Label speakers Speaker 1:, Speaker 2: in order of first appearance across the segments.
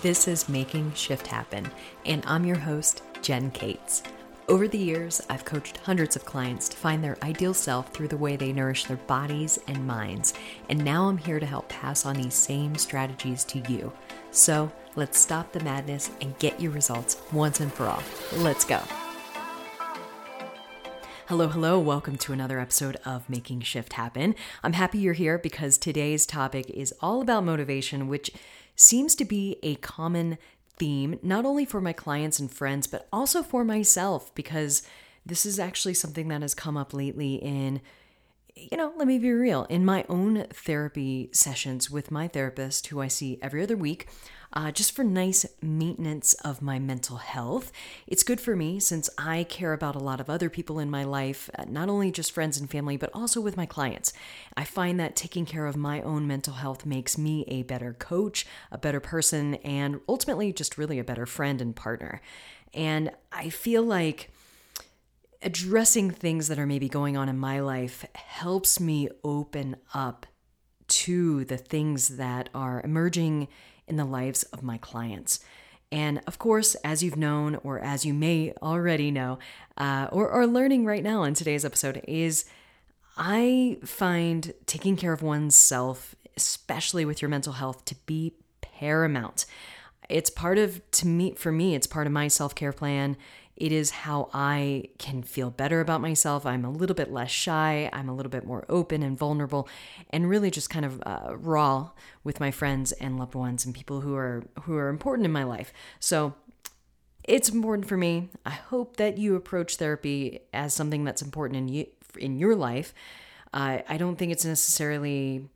Speaker 1: This is Making Shift Happen, and I'm your host, Jen Cates. Over the years, I've coached hundreds of clients to find their ideal self through the way they nourish their bodies and minds, and now I'm here to help pass on these same strategies to you. So let's stop the madness and get your results once and for all. Let's go. Hello, hello. Welcome to another episode of Making Shift Happen. I'm happy you're here because today's topic is all about motivation, which seems to be a common theme, not only for my clients and friends, but also for myself, because this is actually something that has come up lately in you know, let me be real. In my own therapy sessions with my therapist, who I see every other week, uh, just for nice maintenance of my mental health. It's good for me since I care about a lot of other people in my life, uh, not only just friends and family, but also with my clients. I find that taking care of my own mental health makes me a better coach, a better person, and ultimately just really a better friend and partner. And I feel like addressing things that are maybe going on in my life helps me open up to the things that are emerging in the lives of my clients. And of course, as you've known, or as you may already know, uh, or are learning right now in today's episode, is I find taking care of oneself, especially with your mental health, to be paramount. It's part of, to me, for me, it's part of my self care plan. It is how I can feel better about myself. I'm a little bit less shy. I'm a little bit more open and vulnerable, and really just kind of uh, raw with my friends and loved ones and people who are who are important in my life. So it's important for me. I hope that you approach therapy as something that's important in you in your life. Uh, I don't think it's necessarily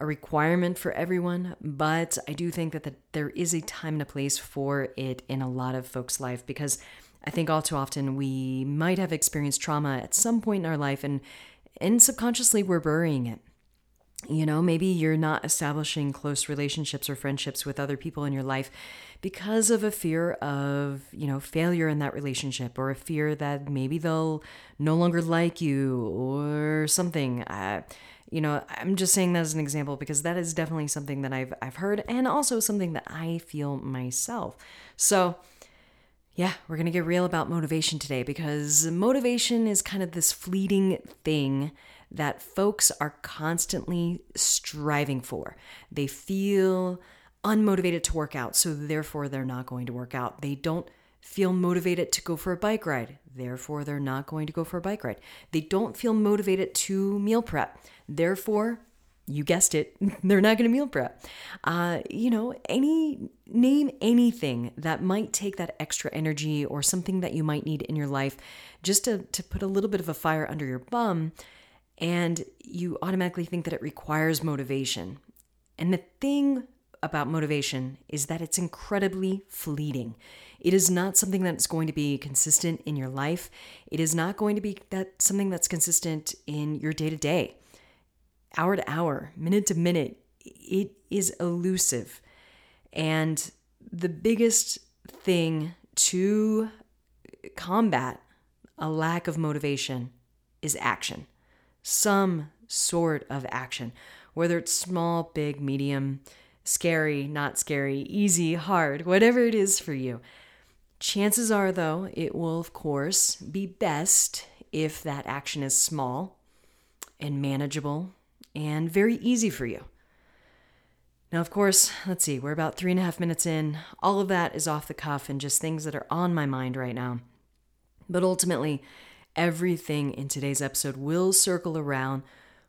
Speaker 1: a requirement for everyone, but I do think that the, there is a time and a place for it in a lot of folks' life because I think all too often we might have experienced trauma at some point in our life and and subconsciously we're burying it. You know, maybe you're not establishing close relationships or friendships with other people in your life because of a fear of, you know, failure in that relationship or a fear that maybe they'll no longer like you or something. Uh, you know, I'm just saying that as an example because that is definitely something that I've I've heard and also something that I feel myself. So, yeah, we're going to get real about motivation today because motivation is kind of this fleeting thing that folks are constantly striving for. They feel unmotivated to work out, so therefore they're not going to work out. They don't feel motivated to go for a bike ride, therefore they're not going to go for a bike ride. They don't feel motivated to meal prep, therefore you guessed it, they're not going to meal prep. Uh, you know, any name anything that might take that extra energy or something that you might need in your life just to, to put a little bit of a fire under your bum, and you automatically think that it requires motivation. And the thing about motivation is that it's incredibly fleeting. It is not something that's going to be consistent in your life. It is not going to be that something that's consistent in your day to day hour to hour, minute to minute, it is elusive. And the biggest thing to combat a lack of motivation is action, some sort of action, whether it's small, big, medium, scary, not scary, easy, hard, whatever it is for you. Chances are, though, it will, of course, be best if that action is small and manageable and very easy for you. Now, of course, let's see, we're about three and a half minutes in. All of that is off the cuff and just things that are on my mind right now. But ultimately, everything in today's episode will circle around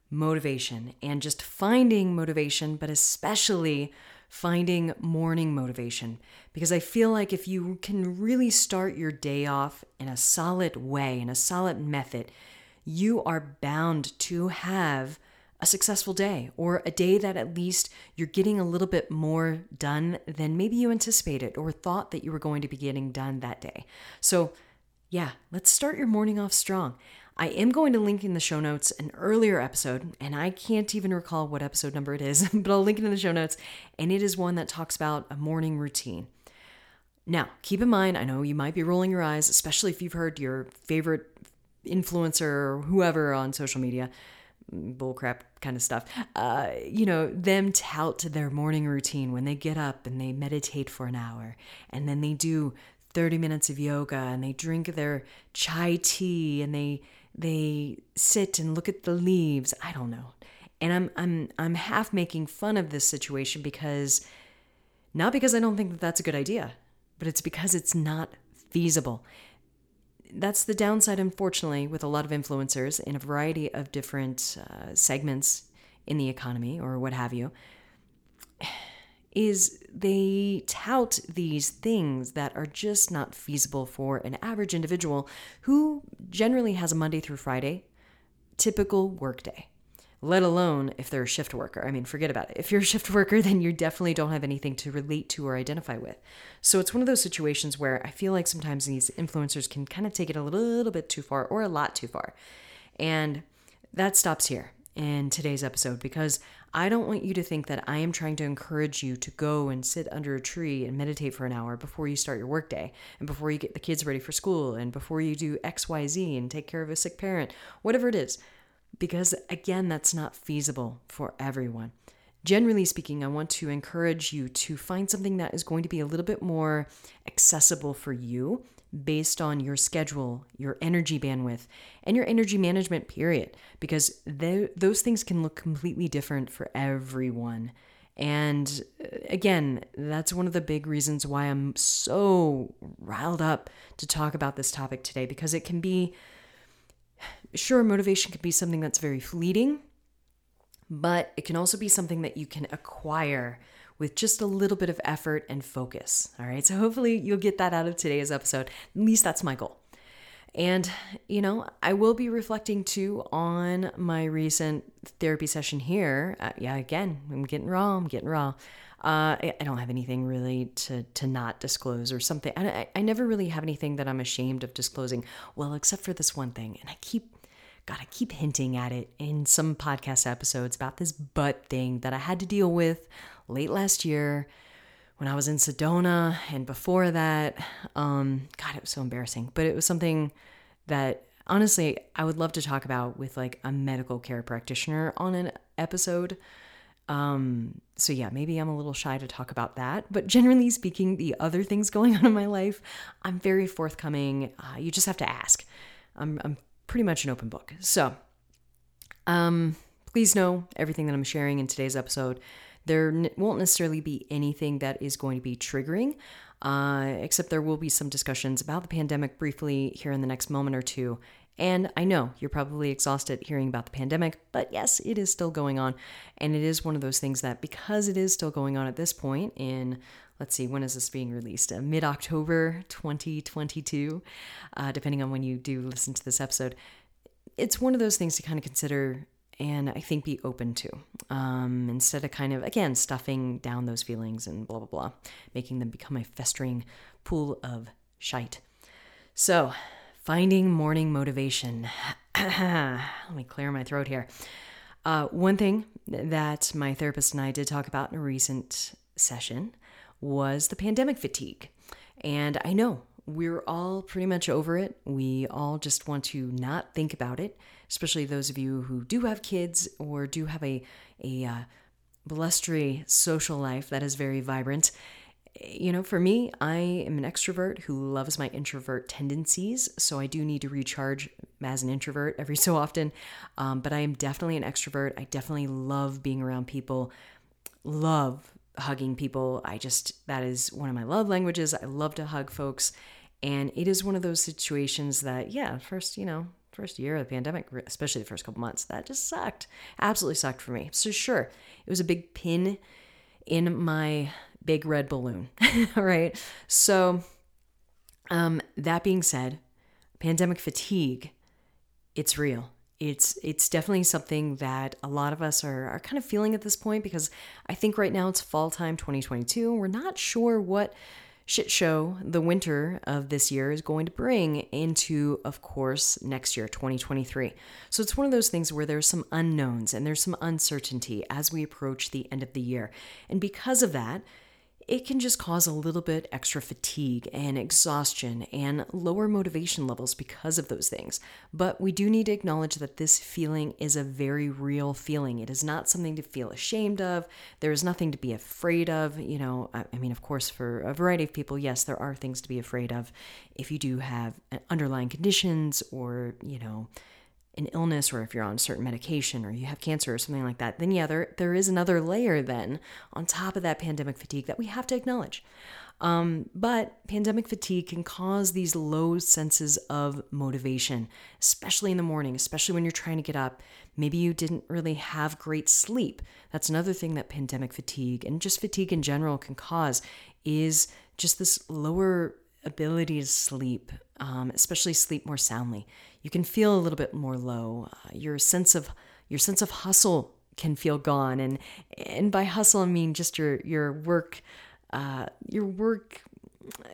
Speaker 1: motivation and just finding motivation, but especially finding morning motivation. Because I feel like if you can really start your day off in a solid way, in a solid method, you are bound to have a successful day or a day that at least you're getting a little bit more done than maybe you anticipated or thought that you were going to be getting done that day. So, yeah, let's start your morning off strong. I am going to link in the show notes an earlier episode, and I can't even recall what episode number it is, but I'll link it in the show notes. And it is one that talks about a morning routine. Now, keep in mind, I know you might be rolling your eyes, especially if you've heard your favorite influencer or whoever on social media bullcrap kind of stuff. Uh, you know, them tout their morning routine when they get up and they meditate for an hour, and then they do 30 minutes of yoga and they drink their chai tea and they they sit and look at the leaves. I don't know. And I'm I'm I'm half making fun of this situation because not because I don't think that that's a good idea, but it's because it's not feasible. That's the downside, unfortunately, with a lot of influencers in a variety of different uh, segments in the economy or what have you is they tout these things that are just not feasible for an average individual who generally has a Monday through Friday typical workday, let alone if they're a shift worker. I mean, forget about it. If you're a shift worker, then you definitely don't have anything to relate to or identify with. So it's one of those situations where I feel like sometimes these influencers can kind of take it a little bit too far or a lot too far. And that stops here in today's episode because I don't want you to think that I am trying to encourage you to go and sit under a tree and meditate for an hour before you start your workday and before you get the kids ready for school and before you do XYZ and take care of a sick parent, whatever it is. Because again, that's not feasible for everyone. Generally speaking, I want to encourage you to find something that is going to be a little bit more accessible for you based on your schedule, your energy bandwidth, and your energy management, period. Because th- those things can look completely different for everyone. And uh, again, that's one of the big reasons why I'm so riled up to talk about this topic today because it can be, sure, motivation can be something that's very fleeting, but it can also be something that you can acquire with just a little bit of effort and focus. All right. So hopefully you'll get that out of today's episode. At least that's my goal. And, you know, I will be reflecting too on my recent therapy session here. Uh, yeah, again, I'm getting raw. I'm getting raw. Uh, I, don't have anything really to, to not disclose or something. I, I never really have anything that I'm ashamed of disclosing. Well, except for this one thing. And I keep, God, I keep hinting at it in some podcast episodes about this butt thing that I had to deal with late last year when I was in Sedona and before that. Um, God, it was so embarrassing, but it was something that honestly I would love to talk about with like a medical care practitioner on an episode. Um, so yeah, maybe I'm a little shy to talk about that, but generally speaking, the other things going on in my life, I'm very forthcoming. Uh, you just have to ask. I'm, I'm pretty much an open book. So, um, please know everything that I'm sharing in today's episode there won't necessarily be anything that is going to be triggering, uh, except there will be some discussions about the pandemic briefly here in the next moment or two. And I know you're probably exhausted hearing about the pandemic, but yes, it is still going on. And it is one of those things that because it is still going on at this point in, let's see, when is this being released? Uh, Mid October 2022, uh, depending on when you do listen to this episode. It's one of those things to kind of consider and I think be open to um, instead of kind of, again, stuffing down those feelings and blah, blah, blah, making them become a festering pool of shite. So, finding morning motivation. Let me clear my throat here. Uh, one thing that my therapist and I did talk about in a recent session was the pandemic fatigue. And I know we're all pretty much over it. We all just want to not think about it especially those of you who do have kids or do have a, a uh, blustery social life that is very vibrant. You know, for me, I am an extrovert who loves my introvert tendencies. So I do need to recharge as an introvert every so often. Um, but I am definitely an extrovert. I definitely love being around people, love hugging people. I just, that is one of my love languages. I love to hug folks. And it is one of those situations that, yeah, first, you know, first year of the pandemic, especially the first couple months, that just sucked. Absolutely sucked for me. So, sure, it was a big pin in my big red balloon. All right. So, um, that being said, pandemic fatigue, it's real. It's it's definitely something that a lot of us are, are kind of feeling at this point because I think right now it's fall time 2022. We're not sure what shit show the winter of this year is going to bring into, of course, next year, 2023. So it's one of those things where there's some unknowns and there's some uncertainty as we approach the end of the year. And because of that, it can just cause a little bit extra fatigue and exhaustion and lower motivation levels because of those things. But we do need to acknowledge that this feeling is a very real feeling. It is not something to feel ashamed of. There is nothing to be afraid of. You know, I mean, of course, for a variety of people, yes, there are things to be afraid of if you do have uh, underlying conditions or, you know, an illness or if you're on certain medication or you have cancer or something like that, then yeah, there there is another layer then on top of that pandemic fatigue that we have to acknowledge. Um, but pandemic fatigue can cause these low senses of motivation, especially in the morning, especially when you're trying to get up. Maybe you didn't really have great sleep. That's another thing that pandemic fatigue and just fatigue in general can cause is just this lower ability to sleep, um, especially sleep more soundly. You can feel a little bit more low. Uh, your sense of your sense of hustle can feel gone, and and by hustle I mean just your your work, uh, your work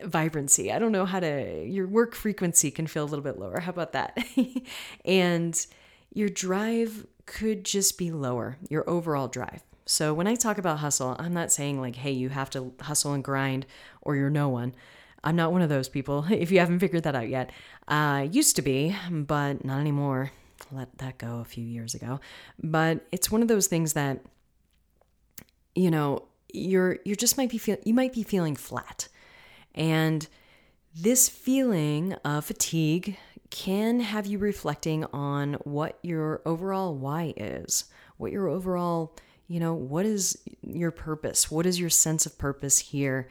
Speaker 1: vibrancy. I don't know how to. Your work frequency can feel a little bit lower. How about that? and your drive could just be lower. Your overall drive. So when I talk about hustle, I'm not saying like, hey, you have to hustle and grind or you're no one. I'm not one of those people, if you haven't figured that out yet. Uh, used to be, but not anymore. Let that go a few years ago. But it's one of those things that, you know, you're you just might be feel you might be feeling flat, and this feeling of fatigue can have you reflecting on what your overall why is, what your overall, you know, what is your purpose? What is your sense of purpose here?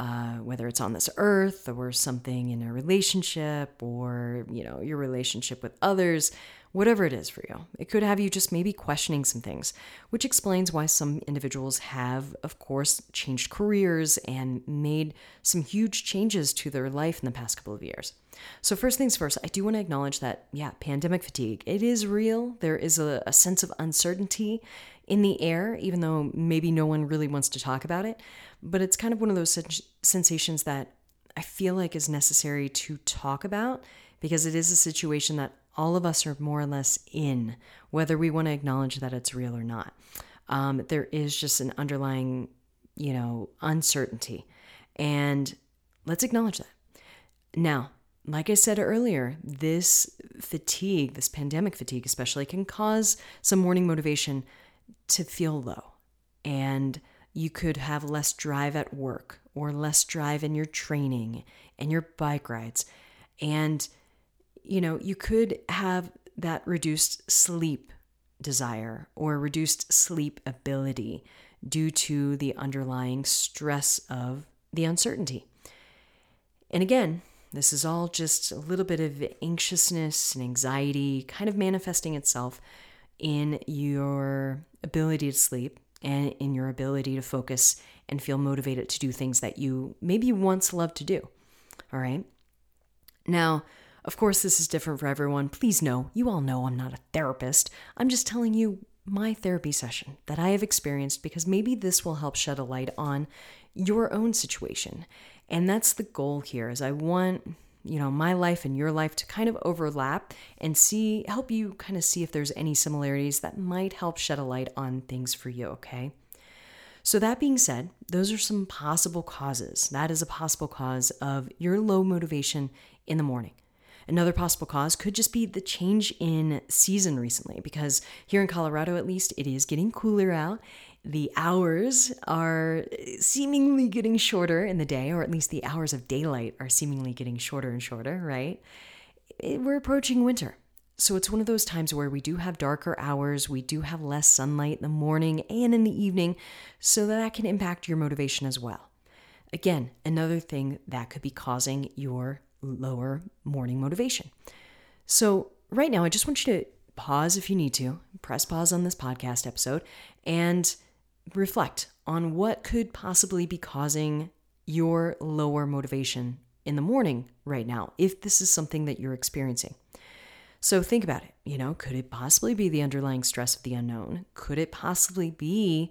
Speaker 1: Uh, whether it's on this earth or something in a relationship or you know your relationship with others whatever it is for you. It could have you just maybe questioning some things which explains why some individuals have of course changed careers and made some huge changes to their life in the past couple of years. So first things first i do want to acknowledge that yeah pandemic fatigue. It is real. There is a, a sense of uncertainty in the air, even though maybe no one really wants to talk about it. But it's kind of one of those sensations that I feel like is necessary to talk about because it is a situation that all of us are more or less in, whether we want to acknowledge that it's real or not. Um, there is just an underlying, you know, uncertainty. And let's acknowledge that. Now, like I said earlier, this fatigue, this pandemic fatigue especially, can cause some morning motivation to feel low. And you could have less drive at work or less drive in your training and your bike rides. And, you know, you could have that reduced sleep desire or reduced sleep ability due to the underlying stress of the uncertainty. And again, this is all just a little bit of anxiousness and anxiety kind of manifesting itself in your ability to sleep and in your ability to focus and feel motivated to do things that you maybe once loved to do. All right. Now, of course, this is different for everyone. Please know, you all know I'm not a therapist. I'm just telling you my therapy session that I have experienced because maybe this will help shed a light on your own situation. And that's the goal here is I want you know my life and your life to kind of overlap and see help you kind of see if there's any similarities that might help shed a light on things for you okay so that being said those are some possible causes that is a possible cause of your low motivation in the morning Another possible cause could just be the change in season recently, because here in Colorado, at least, it is getting cooler out the hours are seemingly getting shorter in the day, or at least the hours of daylight are seemingly getting shorter and shorter, right? Eh, we're approaching winter. So it's one of those times where we do have darker hours, we do have less sunlight in the morning and in the evening, so that can impact your motivation as well. Again, another thing that could be causing your lower morning motivation. So, right now, I just want you to pause if you need to, press pause on this podcast episode, and reflect on what could possibly be causing your lower motivation in the morning right now, if this is something that you're experiencing. So think about it. You know, could it possibly be the underlying stress of the unknown? Could it possibly be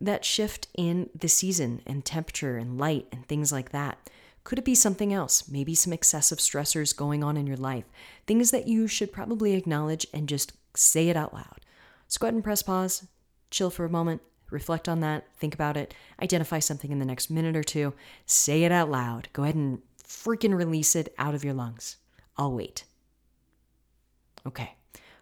Speaker 1: that shift in the season and temperature and light and things like that? Could it be something else? Maybe some excessive stressors going on in your life, things that you should probably acknowledge and just say it out loud. So go ahead and press pause, chill for a moment, Reflect on that, think about it, identify something in the next minute or two, say it out loud. Go ahead and freaking release it out of your lungs. I'll wait. Okay.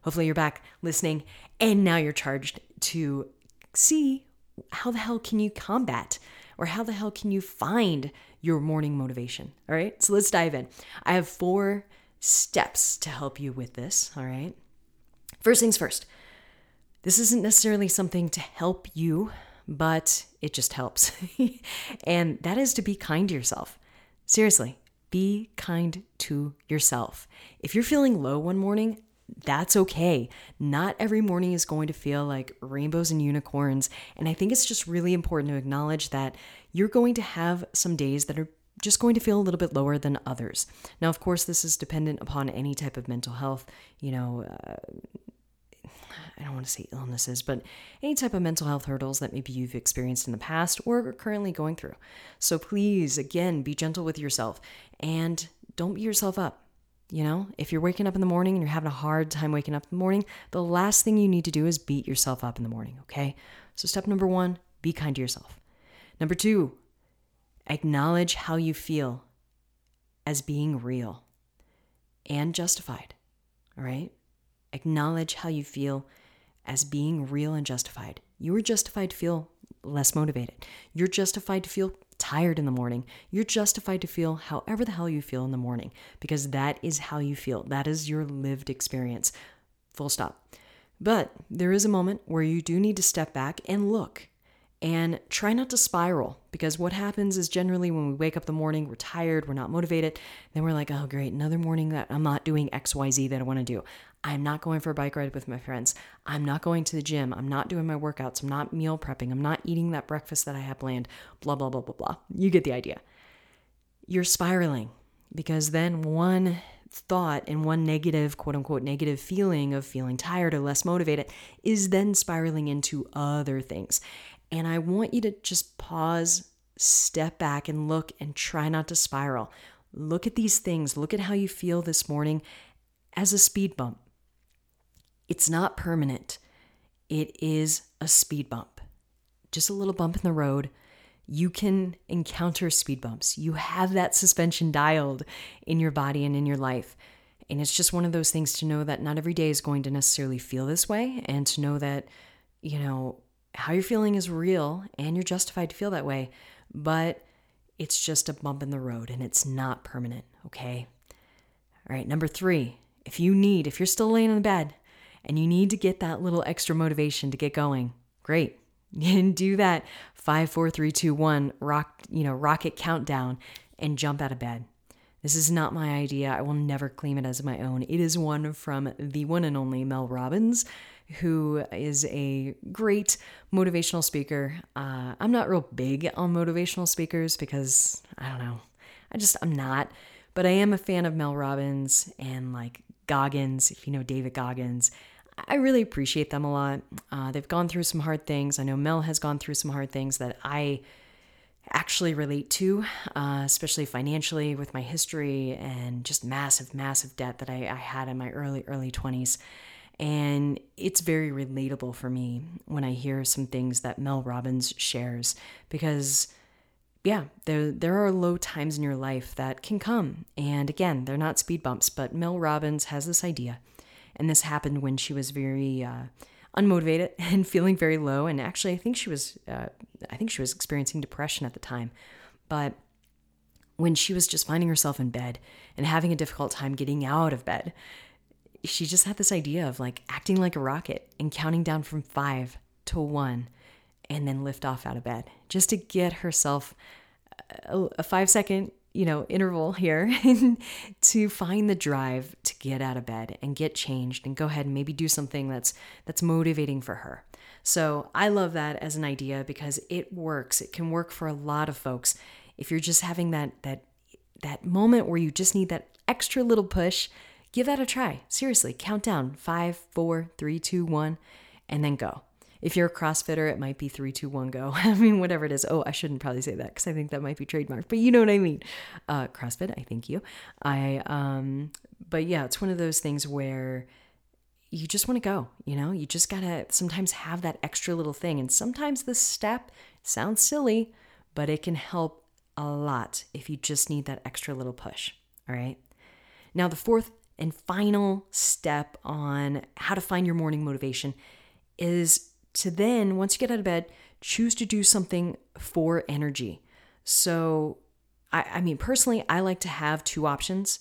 Speaker 1: Hopefully you're back listening and now you're charged to see how the hell can you combat or how the hell can you find your morning motivation? All right. So let's dive in. I have four steps to help you with this. All right. First things first. This isn't necessarily something to help you, but it just helps. and that is to be kind to yourself. Seriously, be kind to yourself. If you're feeling low one morning, that's okay. Not every morning is going to feel like rainbows and unicorns. And I think it's just really important to acknowledge that you're going to have some days that are just going to feel a little bit lower than others. Now, of course, this is dependent upon any type of mental health, you know. Uh, I don't want to say illnesses, but any type of mental health hurdles that maybe you've experienced in the past or are currently going through. So please, again, be gentle with yourself and don't beat yourself up. You know, if you're waking up in the morning and you're having a hard time waking up in the morning, the last thing you need to do is beat yourself up in the morning, okay? So, step number one, be kind to yourself. Number two, acknowledge how you feel as being real and justified, all right? Acknowledge how you feel as being real and justified. You are justified to feel less motivated. You're justified to feel tired in the morning, you're justified to feel however the hell you feel in the morning because that is how you feel. That is your lived experience. Full stop. But there is a moment where you do need to step back and look and try not to spiral because what happens is generally when we wake up the morning, we're tired, we're not motivated, then we're like, oh, great, another morning that I'm not doing XYZ that I want to do. I'm not going for a bike ride with my friends. I'm not going to the gym. I'm not doing my workouts. I'm not meal prepping. I'm not eating that breakfast that I have planned. Blah, blah, blah, blah, blah. You get the idea. You're spiraling because then one thought and one negative, quote unquote, negative feeling of feeling tired or less motivated is then spiraling into other things. And I want you to just pause, step back, and look and try not to spiral. Look at these things. Look at how you feel this morning as a speed bump. It's not permanent, it is a speed bump, just a little bump in the road. You can encounter speed bumps. You have that suspension dialed in your body and in your life. And it's just one of those things to know that not every day is going to necessarily feel this way, and to know that, you know, how you're feeling is real and you're justified to feel that way, but it's just a bump in the road and it's not permanent, okay? All right, number three, if you need, if you're still laying in bed and you need to get that little extra motivation to get going, great. You do that five, four, three, two, one, rock, you know, rocket countdown and jump out of bed. This is not my idea. I will never claim it as my own. It is one from the one and only Mel Robbins, who is a great motivational speaker. Uh, I'm not real big on motivational speakers because I don't know. I just, I'm not. But I am a fan of Mel Robbins and like Goggins, if you know David Goggins. I really appreciate them a lot. Uh, they've gone through some hard things. I know Mel has gone through some hard things that I actually relate to, uh, especially financially with my history and just massive, massive debt that I, I had in my early, early 20s. And it's very relatable for me when I hear some things that Mel Robbins shares because yeah, there there are low times in your life that can come. And again, they're not speed bumps, but Mel Robbins has this idea. And this happened when she was very uh, unmotivated and feeling very low. And actually, I think she was uh, I think she was experiencing depression at the time. But when she was just finding herself in bed and having a difficult time getting out of bed, she just had this idea of like acting like a rocket and counting down from five to one and then lift off out of bed just to get herself a, a five second you know interval here to find the drive to get out of bed and get changed and go ahead and maybe do something that's that's motivating for her. So i love that as an idea because it works. It can work for a lot of folks. If you're just having that that that moment where you just need that extra little push give that a try. Seriously count down. Five four three two one and then go if you're a CrossFitter, it might be three, two, one, go. I mean, whatever it is. Oh, I shouldn't probably say that because I think that might be trademarked, but you know what I mean. Uh, CrossFit, I thank you. I, um, but yeah, it's one of those things where you just want to go, you know? You just got to sometimes have that extra little thing. And sometimes the step sounds silly, but it can help a lot if you just need that extra little push. All right. Now, the fourth and final step on how to find your morning motivation is to then, once you get out of bed, choose to do something for energy. So, I, I mean, personally, I like to have two options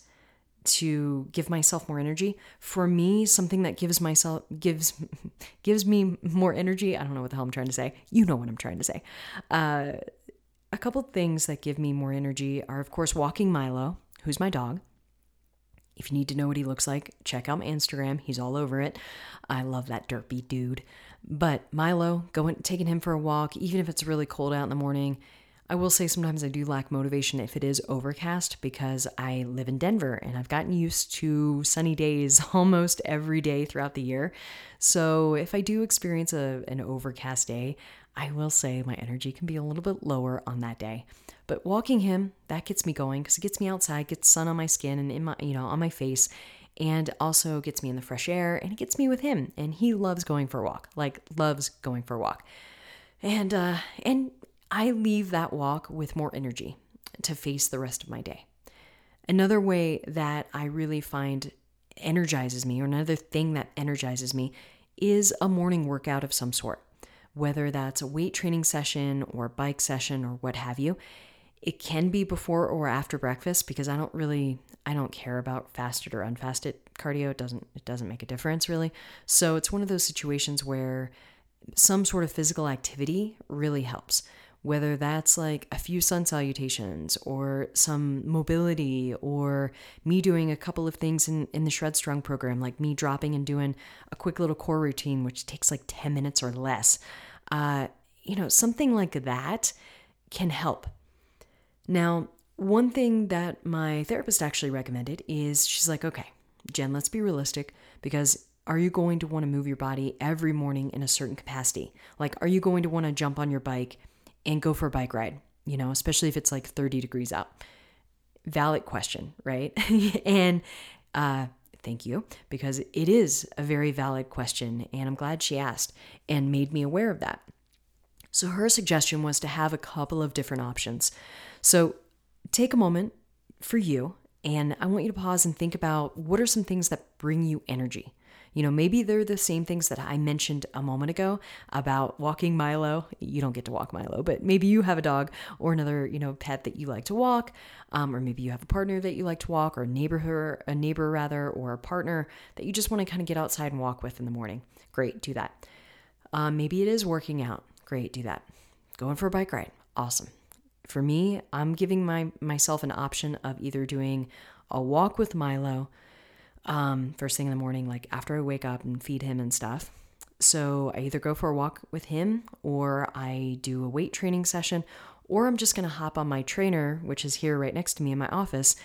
Speaker 1: to give myself more energy. For me, something that gives myself gives gives me more energy. I don't know what the hell I'm trying to say. You know what I'm trying to say. Uh, a couple things that give me more energy are, of course, walking Milo, who's my dog. If you need to know what he looks like, check out my Instagram. He's all over it. I love that derpy dude. But Milo, going taking him for a walk, even if it's really cold out in the morning, I will say sometimes I do lack motivation if it is overcast because I live in Denver and I've gotten used to sunny days almost every day throughout the year. So if I do experience a, an overcast day, I will say my energy can be a little bit lower on that day. But walking him, that gets me going because it gets me outside, gets sun on my skin and in my, you know, on my face, and also gets me in the fresh air and it gets me with him. And he loves going for a walk, like loves going for a walk. And uh, and I leave that walk with more energy to face the rest of my day. Another way that I really find energizes me, or another thing that energizes me, is a morning workout of some sort, whether that's a weight training session or bike session or what have you. It can be before or after breakfast because I don't really I don't care about fasted or unfasted cardio. It doesn't it doesn't make a difference really. So it's one of those situations where some sort of physical activity really helps whether that's like a few sun salutations or some mobility or me doing a couple of things in, in the Shred Strong program, like me dropping and doing a quick little core routine, which takes like 10 minutes or less. Uh, you know, something like that can help. Now, one thing that my therapist actually recommended is she's like, okay, Jen, let's be realistic because are you going to want to move your body every morning in a certain capacity? Like, are you going to want to jump on your bike and go for a bike ride, you know, especially if it's like 30 degrees out. Valid question, right? and uh, thank you, because it is a very valid question. And I'm glad she asked and made me aware of that. So her suggestion was to have a couple of different options. So take a moment for you, and I want you to pause and think about what are some things that bring you energy. You know, maybe they're the same things that I mentioned a moment ago about walking Milo. You don't get to walk Milo, but maybe you have a dog or another, you know, pet that you like to walk, um, or maybe you have a partner that you like to walk, or a neighbor, a neighbor rather, or a partner that you just want to kind of get outside and walk with in the morning. Great, do that. Um, maybe it is working out. Great, do that. Going for a bike ride. Awesome. For me, I'm giving my myself an option of either doing a walk with Milo um, first thing in the morning, like after I wake up and feed him and stuff. So I either go for a walk with him or I do a weight training session, or I'm just to hop on my trainer, which is here right next to me in my office.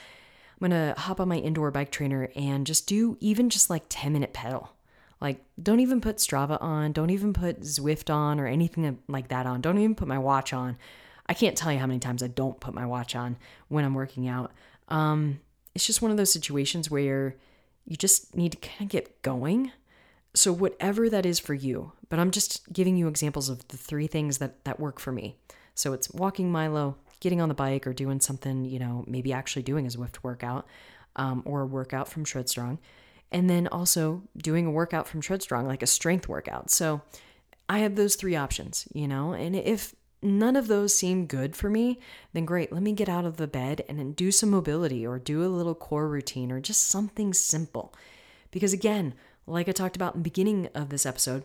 Speaker 1: I'm to hop on my indoor bike trainer and just do even just like 10 minute pedal. Like, don't even put Strava on, don't even put Zwift on or anything like that on. Don't even put my watch on. I can't tell you how many times I don't put my watch on when I'm working out. Um, it's just one of those situations where you just need to kind of get going. So, whatever that is for you, but I'm just giving you examples of the three things that, that work for me. So, it's walking Milo, getting on the bike, or doing something, you know, maybe actually doing a Zwift workout um, or a workout from Shred Strong. And then also doing a workout from Shred Strong, like a strength workout. So, I have those three options, you know, and if none of those seem good for me, then great, let me get out of the bed and do some mobility or do a little core routine or just something simple. Because again, like I talked about in the beginning of this episode,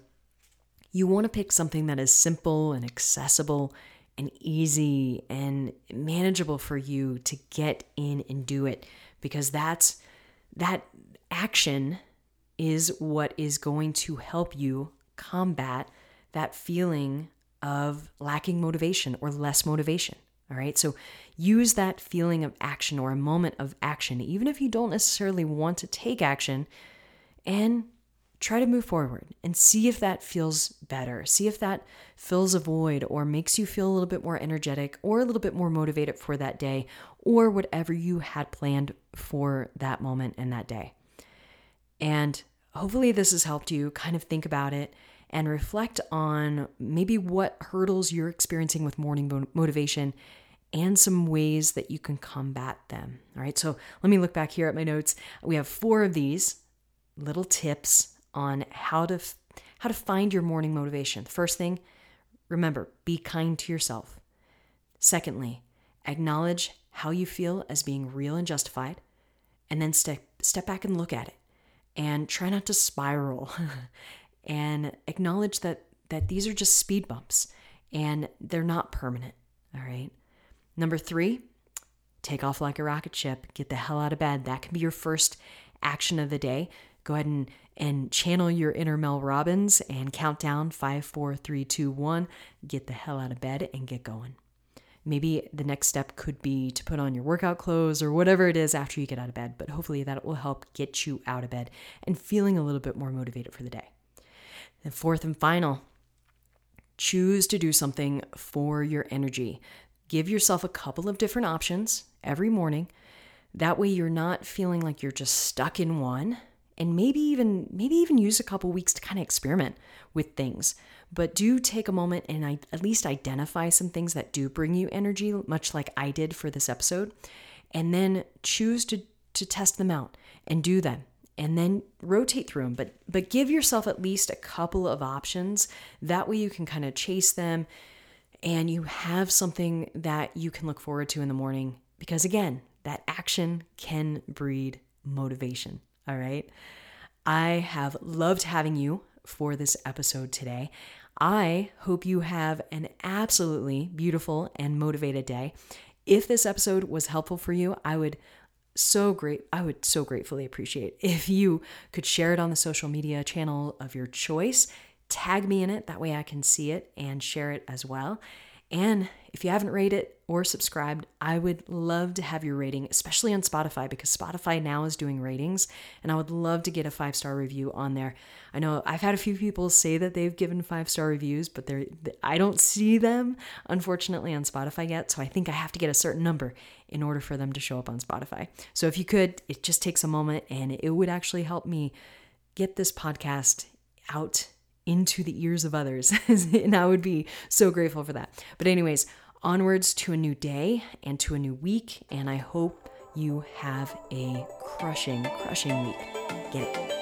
Speaker 1: you want to pick something that is simple and accessible and easy and manageable for you to get in and do it because that's that action is what is going to help you combat that feeling of lacking motivation or less motivation. All right. So use that feeling of action or a moment of action, even if you don't necessarily want to take action, and try to move forward and see if that feels better. See if that fills a void or makes you feel a little bit more energetic or a little bit more motivated for that day or whatever you had planned for that moment and that day. And hopefully, this has helped you kind of think about it and reflect on maybe what hurdles you're experiencing with morning motivation and some ways that you can combat them. All right, so let me look back here at my notes. We have four of these little tips on how to how to find your morning motivation. The first thing, remember, be kind to yourself. Secondly, acknowledge how you feel as being real and justified, and then step step back and look at it and try not to spiral and acknowledge that that these are just speed bumps and they're not permanent, all right? Number 3, take off like a rocket ship, get the hell out of bed. That can be your first action of the day. Go ahead and and channel your inner Mel Robbins and count down five, four, three, two, one. Get the hell out of bed and get going. Maybe the next step could be to put on your workout clothes or whatever it is after you get out of bed, but hopefully that will help get you out of bed and feeling a little bit more motivated for the day. And fourth and final, choose to do something for your energy. Give yourself a couple of different options every morning. That way you're not feeling like you're just stuck in one and maybe even maybe even use a couple weeks to kind of experiment with things but do take a moment and I, at least identify some things that do bring you energy much like i did for this episode and then choose to to test them out and do them and then rotate through them but but give yourself at least a couple of options that way you can kind of chase them and you have something that you can look forward to in the morning because again that action can breed motivation all right. I have loved having you for this episode today. I hope you have an absolutely beautiful and motivated day. If this episode was helpful for you, I would so great I would so gratefully appreciate if you could share it on the social media channel of your choice. Tag me in it, that way I can see it and share it as well. And if you haven't rated or subscribed, I would love to have your rating, especially on Spotify, because Spotify now is doing ratings, and I would love to get a five star review on there. I know I've had a few people say that they've given five star reviews, but they're I don't see them unfortunately on Spotify yet, so I think I have to get a certain number in order for them to show up on Spotify. So if you could, it just takes a moment, and it would actually help me get this podcast out into the ears of others. and I would be so grateful for that. But, anyways, onwards to a new day and to a new week. And I hope you have a crushing, crushing week. Get it.